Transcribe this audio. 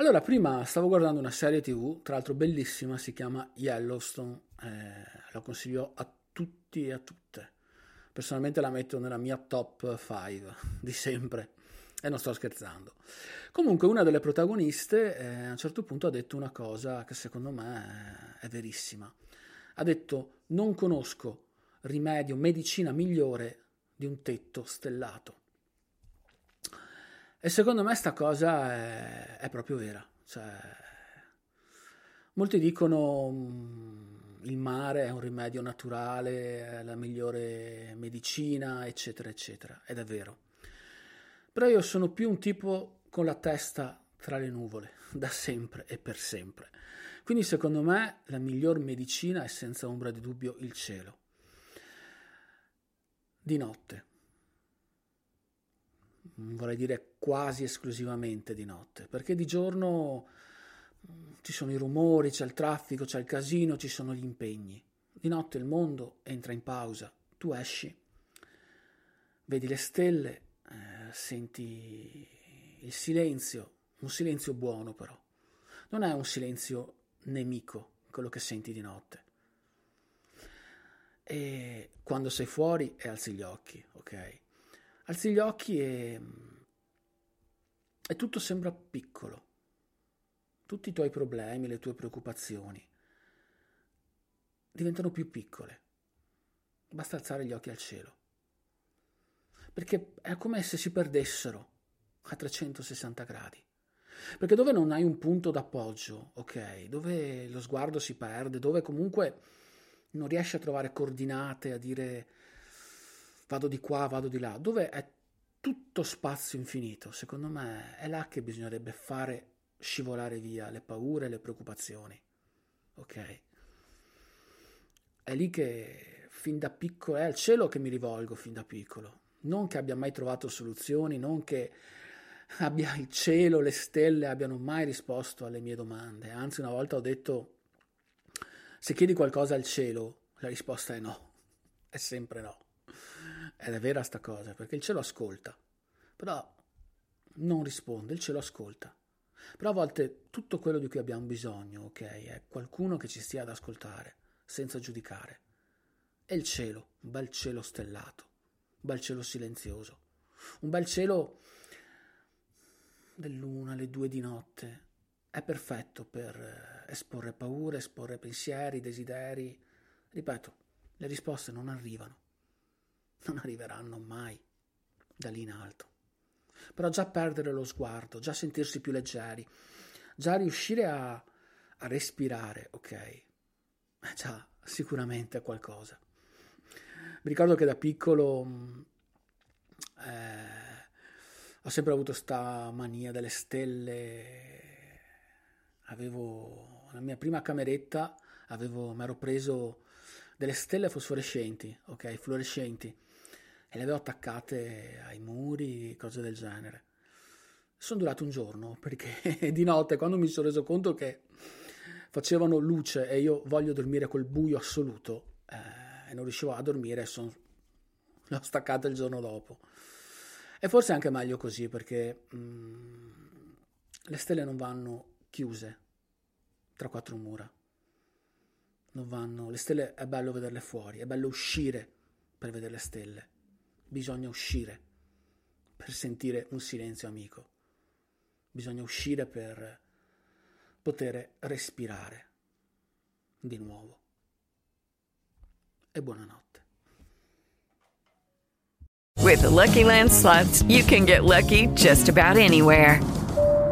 Allora, prima stavo guardando una serie tv, tra l'altro bellissima, si chiama Yellowstone, eh, la consiglio a tutti e a tutte. Personalmente la metto nella mia top 5 di sempre e non sto scherzando. Comunque una delle protagoniste eh, a un certo punto ha detto una cosa che secondo me è verissima. Ha detto non conosco rimedio, medicina migliore di un tetto stellato. E secondo me sta cosa è, è proprio vera. Cioè, molti dicono mh, il mare è un rimedio naturale, è la migliore medicina, eccetera, eccetera. Ed è vero. Però io sono più un tipo con la testa tra le nuvole, da sempre e per sempre. Quindi secondo me la miglior medicina è senza ombra di dubbio il cielo. Di notte vorrei dire quasi esclusivamente di notte, perché di giorno mm, ci sono i rumori, c'è il traffico, c'è il casino, ci sono gli impegni. Di notte il mondo entra in pausa, tu esci, vedi le stelle, eh, senti il silenzio, un silenzio buono però. Non è un silenzio nemico quello che senti di notte. E quando sei fuori alzi gli occhi, ok? Alzi gli occhi e, e tutto sembra piccolo. Tutti i tuoi problemi, le tue preoccupazioni diventano più piccole. Basta alzare gli occhi al cielo. Perché è come se si perdessero a 360 gradi. Perché dove non hai un punto d'appoggio, ok, dove lo sguardo si perde, dove comunque non riesci a trovare coordinate, a dire vado di qua, vado di là, dove è tutto spazio infinito, secondo me è là che bisognerebbe fare scivolare via le paure e le preoccupazioni. Ok? È lì che fin da piccolo, è al cielo che mi rivolgo fin da piccolo. Non che abbia mai trovato soluzioni, non che abbia il cielo, le stelle abbiano mai risposto alle mie domande. Anzi, una volta ho detto, se chiedi qualcosa al cielo, la risposta è no, è sempre no. Ed è vera sta cosa, perché il cielo ascolta, però non risponde, il cielo ascolta. Però a volte tutto quello di cui abbiamo bisogno, ok, è qualcuno che ci stia ad ascoltare, senza giudicare. E il cielo, un bel cielo stellato, un bel cielo silenzioso, un bel cielo dell'una alle due di notte, è perfetto per esporre paure, esporre pensieri, desideri. Ripeto, le risposte non arrivano non arriveranno mai da lì in alto. Però già perdere lo sguardo, già sentirsi più leggeri, già riuscire a, a respirare, ok, è già sicuramente qualcosa. Mi ricordo che da piccolo mm, eh, ho sempre avuto sta mania delle stelle. Avevo la mia prima cameretta, avevo, mi ero preso delle stelle fosforescenti, ok, fluorescenti e le avevo attaccate ai muri, cose del genere. Sono durato un giorno perché di notte, quando mi sono reso conto che facevano luce e io voglio dormire col buio assoluto eh, e non riuscivo a dormire, son... le ho staccate il giorno dopo. E forse è anche meglio così perché mh, mm, le stelle non vanno chiuse tra quattro mura. Non vanno, le stelle è bello vederle fuori, è bello uscire per vedere le stelle, bisogna uscire per sentire un silenzio amico, bisogna uscire per poter respirare di nuovo. E buonanotte. With the Lucky Land slots, you can get lucky just about anywhere.